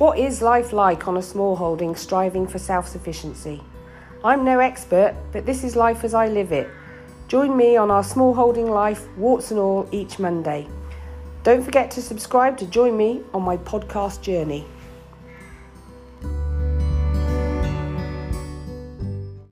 What is life like on a small holding striving for self sufficiency? I'm no expert, but this is life as I live it. Join me on our small holding life, warts and all, each Monday. Don't forget to subscribe to join me on my podcast journey.